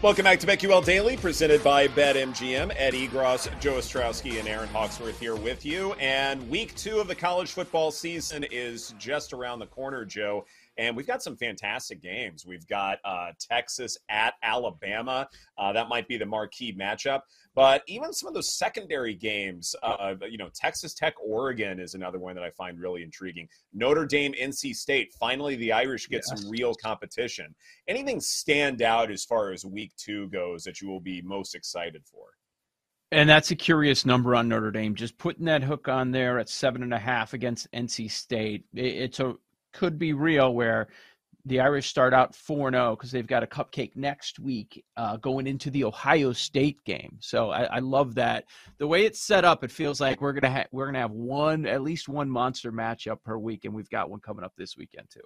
Welcome back to BetQL Daily, presented by BetMGM. Ed Egros, Joe Ostrowski, and Aaron Hawksworth here with you. And week two of the college football season is just around the corner, Joe. And we've got some fantastic games. We've got uh, Texas at Alabama. Uh, that might be the marquee matchup. But even some of those secondary games, uh, you know, Texas Tech, Oregon is another one that I find really intriguing. Notre Dame, NC State. Finally, the Irish get yes. some real competition. Anything stand out as far as week two goes that you will be most excited for? And that's a curious number on Notre Dame. Just putting that hook on there at seven and a half against NC State. It's a could be real where the Irish start out 4 0 because they've got a cupcake next week uh, going into the Ohio State game. So I, I, love that. The way it's set up, it feels like we're gonna ha- we're gonna have one at least one monster matchup per week, and we've got one coming up this weekend too.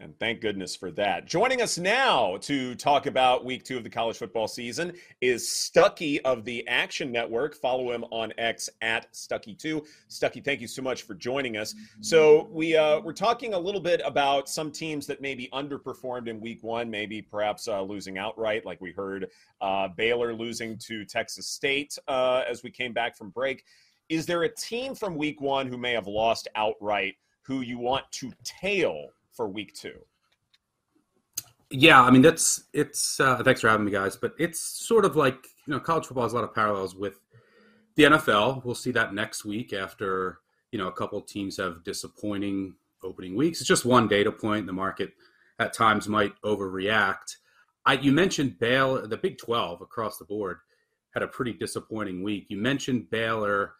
And thank goodness for that. Joining us now to talk about week two of the college football season is Stuckey of the Action Network. Follow him on X at Stuckey2. Stuckey, thank you so much for joining us. So we uh, we're talking a little bit about some teams that maybe underperformed in week one, maybe perhaps uh, losing outright, like we heard uh, Baylor losing to Texas State uh, as we came back from break. Is there a team from week one who may have lost outright who you want to tail for week two? Yeah, I mean that's it's. Uh, thanks for having me, guys. But it's sort of like you know, college football has a lot of parallels with the NFL. We'll see that next week after you know a couple teams have disappointing opening weeks. It's just one data point. The market at times might overreact. I, you mentioned Baylor, the Big Twelve across the board had a pretty disappointing week. You mentioned Baylor.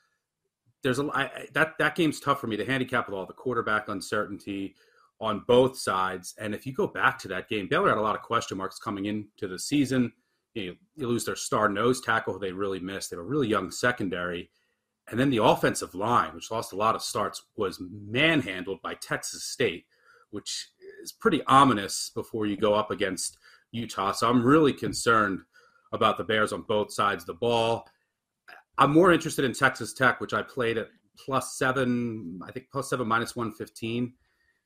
There's a I, that that game's tough for me to handicap with all the quarterback uncertainty on both sides. And if you go back to that game, Baylor had a lot of question marks coming into the season. You, know, you lose their star nose tackle who they really missed. They have a really young secondary. And then the offensive line, which lost a lot of starts, was manhandled by Texas State, which is pretty ominous before you go up against Utah. So I'm really concerned about the Bears on both sides of the ball. I'm more interested in Texas Tech, which I played at plus seven, I think plus seven minus 115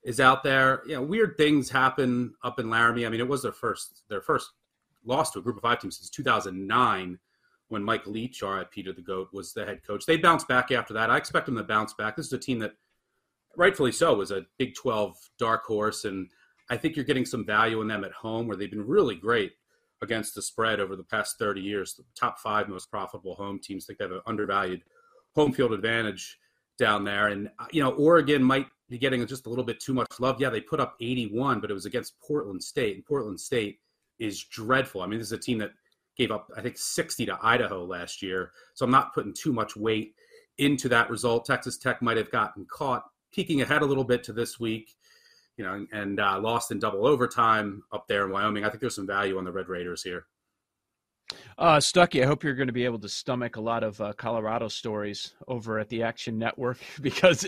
is out there. You know, weird things happen up in Laramie. I mean, it was their first their first loss to a group of five team since 2009 when Mike Leach, our Peter the Goat, was the head coach. They bounced back after that. I expect them to bounce back. This is a team that, rightfully so, was a Big 12 dark horse. And I think you're getting some value in them at home where they've been really great against the spread over the past 30 years. The top five most profitable home teams think they have an undervalued home field advantage down there. And, you know, Oregon might getting just a little bit too much love. Yeah, they put up 81, but it was against Portland State, and Portland State is dreadful. I mean, this is a team that gave up, I think, 60 to Idaho last year. So I'm not putting too much weight into that result. Texas Tech might have gotten caught peeking ahead a little bit to this week, you know, and uh, lost in double overtime up there in Wyoming. I think there's some value on the Red Raiders here. Uh, Stuckey, I hope you're going to be able to stomach a lot of uh, Colorado stories over at the Action Network because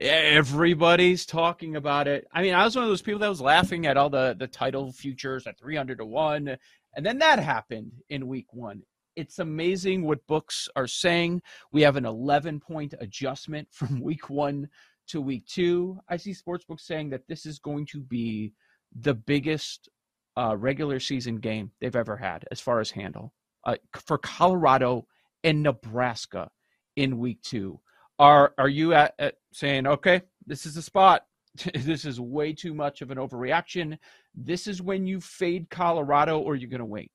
everybody's talking about it. I mean, I was one of those people that was laughing at all the, the title futures at 300 to 1. And then that happened in week one. It's amazing what books are saying. We have an 11 point adjustment from week one to week two. I see sports books saying that this is going to be the biggest uh, regular season game they've ever had as far as handle uh, for Colorado and Nebraska in week two. Are are you at, at saying okay, this is the spot? this is way too much of an overreaction. This is when you fade Colorado, or you're going to wait.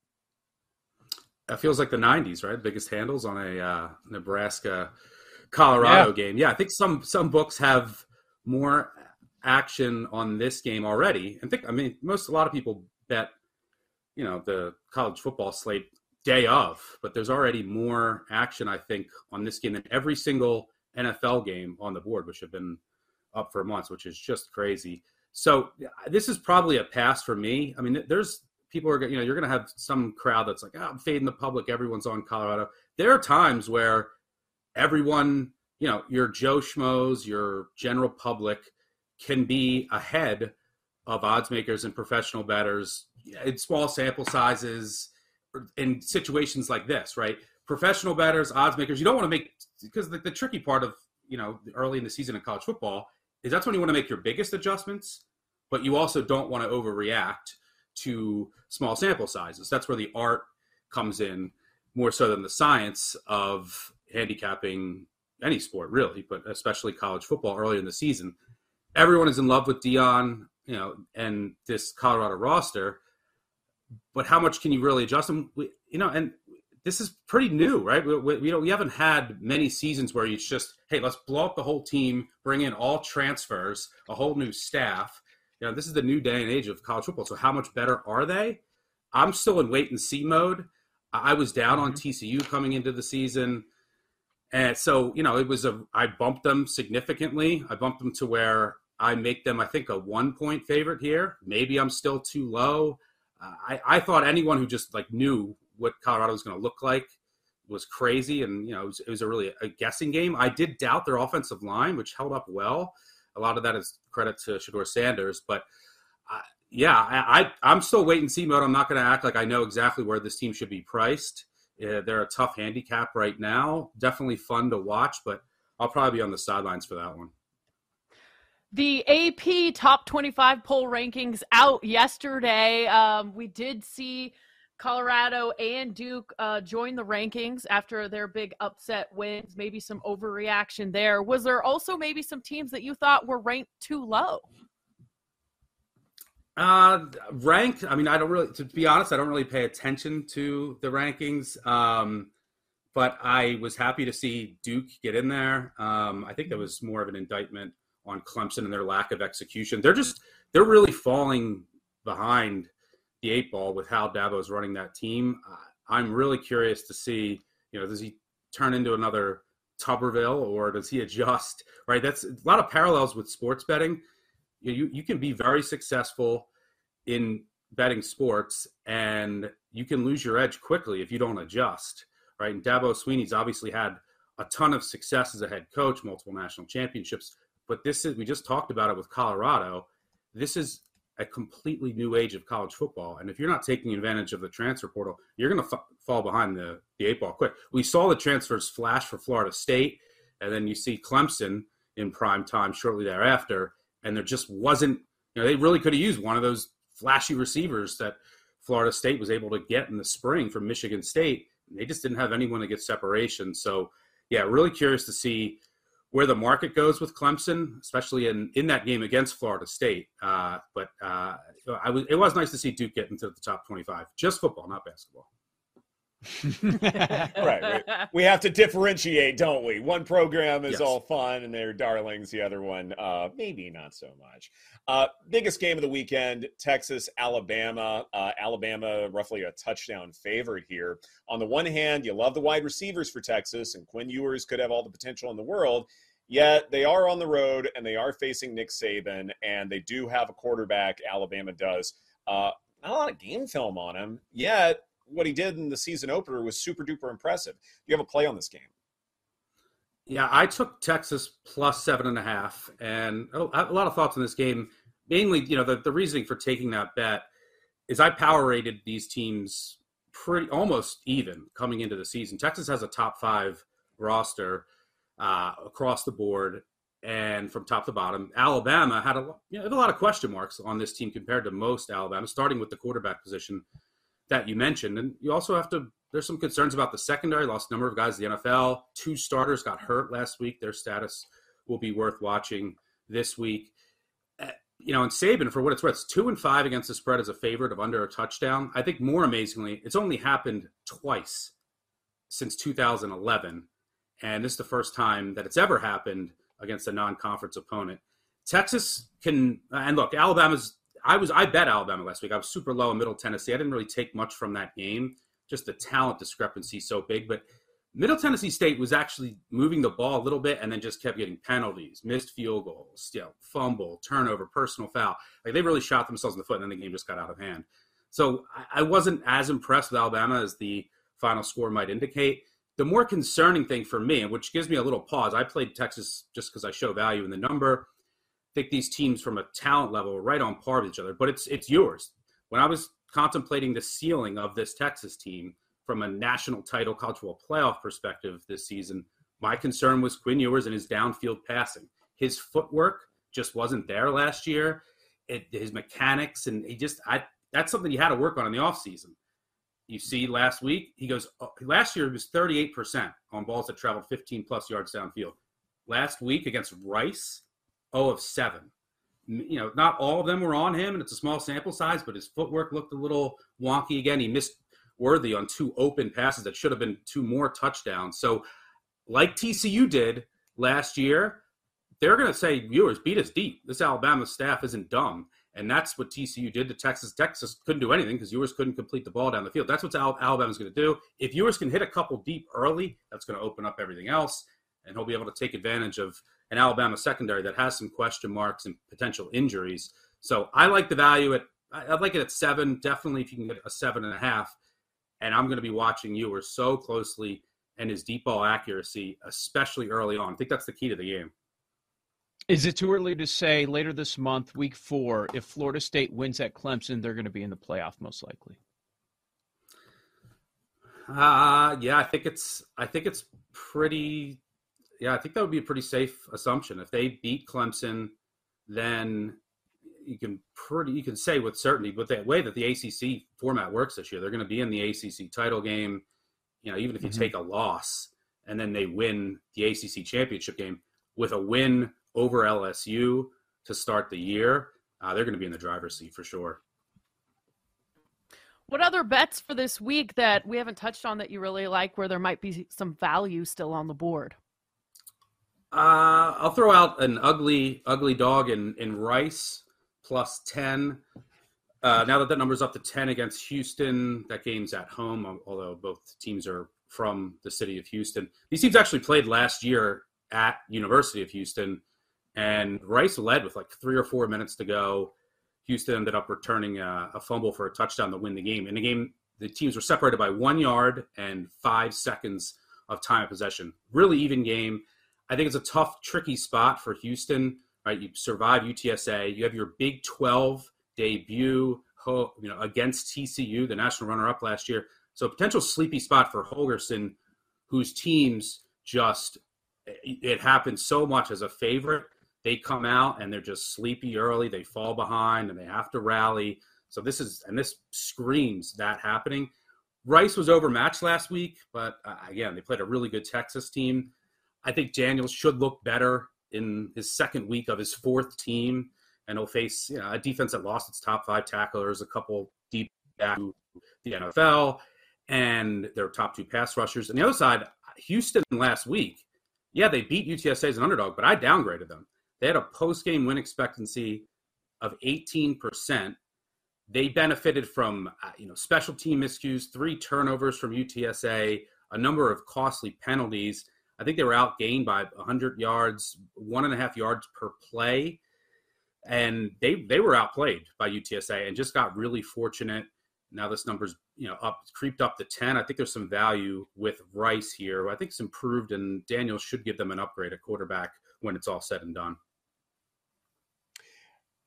That feels like the '90s, right? Biggest handles on a uh, Nebraska Colorado yeah. game. Yeah, I think some some books have more action on this game already. And think, I mean, most a lot of people bet, you know, the college football slate day of, but there's already more action, I think, on this game than every single NFL game on the board, which have been up for months, which is just crazy. So this is probably a pass for me. I mean, there's people are, you know, you're going to have some crowd that's like, oh, I'm fading the public. Everyone's on Colorado. There are times where everyone, you know, your Joe Schmoes, your general public can be ahead of odds makers and professional bettors in small sample sizes in situations like this, right? Professional bettors, odds makers, you don't want to make because the, the tricky part of you know early in the season in college football is that's when you want to make your biggest adjustments, but you also don't want to overreact to small sample sizes. That's where the art comes in more so than the science of handicapping any sport, really, but especially college football early in the season. Everyone is in love with Deion, you know, and this Colorado roster. But how much can you really adjust them? We, you know, and this is pretty new, right? We, we, you know, we haven't had many seasons where it's just, hey, let's blow up the whole team, bring in all transfers, a whole new staff. You know, this is the new day and age of college football. So how much better are they? I'm still in wait and see mode. I was down on mm-hmm. TCU coming into the season. And so, you know, it was a, I bumped them significantly. I bumped them to where I make them, I think, a one point favorite here. Maybe I'm still too low. Uh, I, I thought anyone who just like knew what Colorado was going to look like was crazy. And, you know, it was, it was a really a guessing game. I did doubt their offensive line, which held up well. A lot of that is credit to Shedeur Sanders. But uh, yeah, I, I, am still wait and see mode. I'm not going to act like I know exactly where this team should be priced. They're a tough handicap right now. Definitely fun to watch, but I'll probably be on the sidelines for that one. The AP top 25 poll rankings out yesterday. Um, we did see Colorado and Duke uh, join the rankings after their big upset wins. Maybe some overreaction there. Was there also maybe some teams that you thought were ranked too low? Uh, ranked. I mean, I don't really, to be honest, I don't really pay attention to the rankings. Um, but I was happy to see Duke get in there. Um, I think that was more of an indictment on Clemson and their lack of execution. They're just, they're really falling behind the eight ball with how Dabo is running that team. I'm really curious to see, you know, does he turn into another Tuberville or does he adjust? Right. That's a lot of parallels with sports betting. You, you can be very successful in betting sports and you can lose your edge quickly if you don't adjust. Right. And Dabo Swinney's obviously had a ton of success as a head coach, multiple national championships. But this is, we just talked about it with Colorado. This is a completely new age of college football. And if you're not taking advantage of the transfer portal, you're going to f- fall behind the, the eight ball quick. We saw the transfers flash for Florida State, and then you see Clemson in prime time shortly thereafter. And there just wasn't, you know, they really could have used one of those flashy receivers that Florida State was able to get in the spring from Michigan State. They just didn't have anyone to get separation. So, yeah, really curious to see where the market goes with Clemson, especially in, in that game against Florida State. Uh, but uh, I was, it was nice to see Duke get into the top 25. Just football, not basketball. Right. We, we, have to differentiate, don't we? One program is yes. all fun and they're darlings. The other one, uh, maybe not so much. Uh, biggest game of the weekend Texas, Alabama. Uh, Alabama, roughly a touchdown favorite here. On the one hand, you love the wide receivers for Texas, and Quinn Ewers could have all the potential in the world. Yet they are on the road and they are facing Nick Saban, and they do have a quarterback, Alabama does. Uh, not a lot of game film on him, yet what he did in the season opener was super duper impressive. Do you have a play on this game? Yeah, I took Texas plus seven and a half, and a lot of thoughts on this game. Mainly, you know, the, the reasoning for taking that bet is I power rated these teams pretty almost even coming into the season. Texas has a top five roster uh, across the board and from top to bottom. Alabama had a you know, a lot of question marks on this team compared to most Alabama, starting with the quarterback position that you mentioned. And you also have to, there's some concerns about the secondary, lost a number of guys the NFL. Two starters got hurt last week. Their status will be worth watching this week. Uh, you know, and Saban, for what it's worth, it's two and five against the spread as a favorite of under a touchdown. I think more amazingly, it's only happened twice since 2011. And this is the first time that it's ever happened against a non conference opponent. Texas can and look, Alabama's. I was I bet Alabama last week. I was super low in Middle Tennessee. I didn't really take much from that game. Just the talent discrepancy so big, but Middle Tennessee State was actually moving the ball a little bit and then just kept getting penalties, missed field goals, you know, fumble, turnover, personal foul. Like they really shot themselves in the foot, and then the game just got out of hand. So I wasn't as impressed with Alabama as the final score might indicate. The more concerning thing for me, which gives me a little pause, I played Texas just because I show value in the number. Think these teams from a talent level are right on par with each other, but it's it's Ewers. When I was contemplating the ceiling of this Texas team from a national title football playoff perspective this season, my concern was Quinn Ewers and his downfield passing. His footwork just wasn't there last year. It, his mechanics and he just I that's something he had to work on in the offseason. You see, last week he goes. Uh, last year it was 38% on balls that traveled 15 plus yards downfield. Last week against Rice, 0 of 7. You know, not all of them were on him, and it's a small sample size, but his footwork looked a little wonky again. He missed Worthy on two open passes that should have been two more touchdowns. So, like TCU did last year, they're going to say, Ewers, beat us deep. This Alabama staff isn't dumb. And that's what TCU did to Texas. Texas couldn't do anything because Ewers couldn't complete the ball down the field. That's what Alabama's going to do. If Ewers can hit a couple deep early, that's going to open up everything else. And he'll be able to take advantage of an Alabama secondary that has some question marks and potential injuries. So I like the value at, I'd like it at seven. Definitely if you can get a seven and a half. And I'm going to be watching Ewers so closely and his deep ball accuracy, especially early on. I think that's the key to the game. Is it too early to say later this month, week four, if Florida State wins at Clemson, they're going to be in the playoff most likely? Uh yeah, I think it's I think it's pretty yeah, I think that would be a pretty safe assumption. If they beat Clemson, then you can pretty you can say with certainty but the way that the ACC format works this year, they're going to be in the ACC title game. You know, even if you mm-hmm. take a loss and then they win the ACC championship game with a win over LSU to start the year, uh, they're going to be in the driver's seat for sure. What other bets for this week that we haven't touched on that you really like, where there might be some value still on the board? Uh, I'll throw out an ugly, ugly dog in in Rice plus ten. Uh, now that that number's up to ten against Houston, that game's at home. Although both teams are from the city of Houston, these teams actually played last year at University of Houston and Rice led with like three or four minutes to go. Houston ended up returning a, a fumble for a touchdown to win the game. In the game, the teams were separated by one yard and five seconds of time of possession. Really even game. I think it's a tough, tricky spot for Houston. Right, you survive UTSA. You have your Big 12 debut, you know, against TCU, the national runner-up last year. So a potential sleepy spot for Holgorsen, whose teams just it happens so much as a favorite they come out and they're just sleepy early. They fall behind and they have to rally. So this is and this screams that happening. Rice was overmatched last week, but uh, again, they played a really good Texas team. I think Daniels should look better in his second week of his fourth team, and he'll face you know, a defense that lost its top five tacklers, a couple deep back to the NFL, and their top two pass rushers. And the other side, Houston last week, yeah, they beat UTSA as an underdog, but I downgraded them. They had a post game win expectancy of 18%. They benefited from uh, you know special team miscues, three turnovers from UTSA, a number of costly penalties. I think they were outgained by 100 yards, one and a half yards per play, and they they were outplayed by UTSA and just got really fortunate. Now this number's you know up creeped up to 10. I think there's some value with Rice here. I think it's improved, and Daniel should give them an upgrade at quarterback when it's all said and done.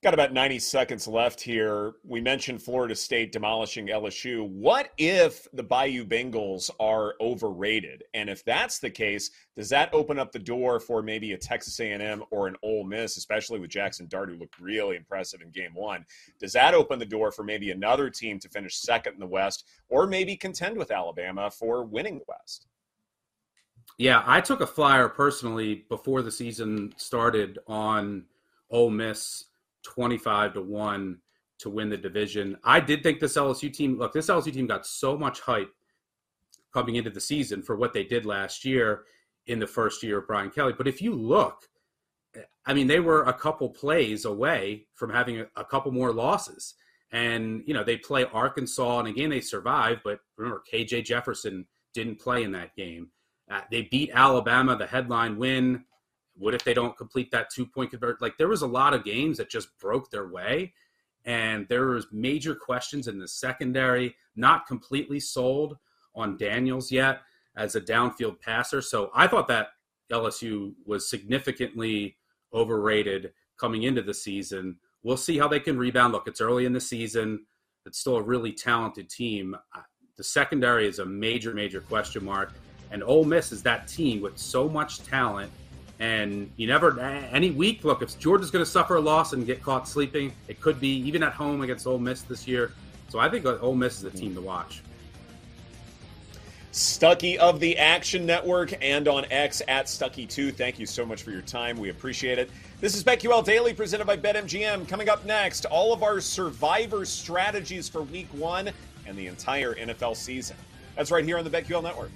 Got about 90 seconds left here. We mentioned Florida State demolishing LSU. What if the Bayou Bengals are overrated? And if that's the case, does that open up the door for maybe a Texas A&M or an Ole Miss, especially with Jaxson Dart, who looked really impressive in Game One? Does that open the door for maybe another team to finish second in the West, or maybe contend with Alabama for winning the West? Yeah, I took a flyer personally before the season started on Ole Miss 25 to 1 to win the division. I did think this LSU team, look, this LSU team got so much hype coming into the season for what they did last year in the first year of Brian Kelly. But if you look, I mean, they were a couple plays away from having a, a couple more losses. And, you know, they play Arkansas, and again, they survive. But remember, KJ Jefferson didn't play in that game. Uh, they beat Alabama, the headline win. What if they don't complete that two point convert? Like, there was a lot of games that just broke their way. And there was major questions in the secondary, not completely sold on Daniels yet as a downfield passer. So I thought that LSU was significantly overrated coming into the season. We'll see how they can rebound. Look, it's early in the season. It's still a really talented team. The secondary is a major, major question mark. And Ole Miss is that team with so much talent. And you never, any week, look, if Georgia's going to suffer a loss and get caught sleeping, it could be even at home against Ole Miss this year. So I think uh, Ole Miss is a team to watch. Stuckey of the Action Network and on X at Stuckey2. Thank you so much for your time. We appreciate it. This is BetQL Daily presented by BetMGM. Coming up next, all of our survivor strategies for week one and the entire NFL season. That's right here on the BetQL Network.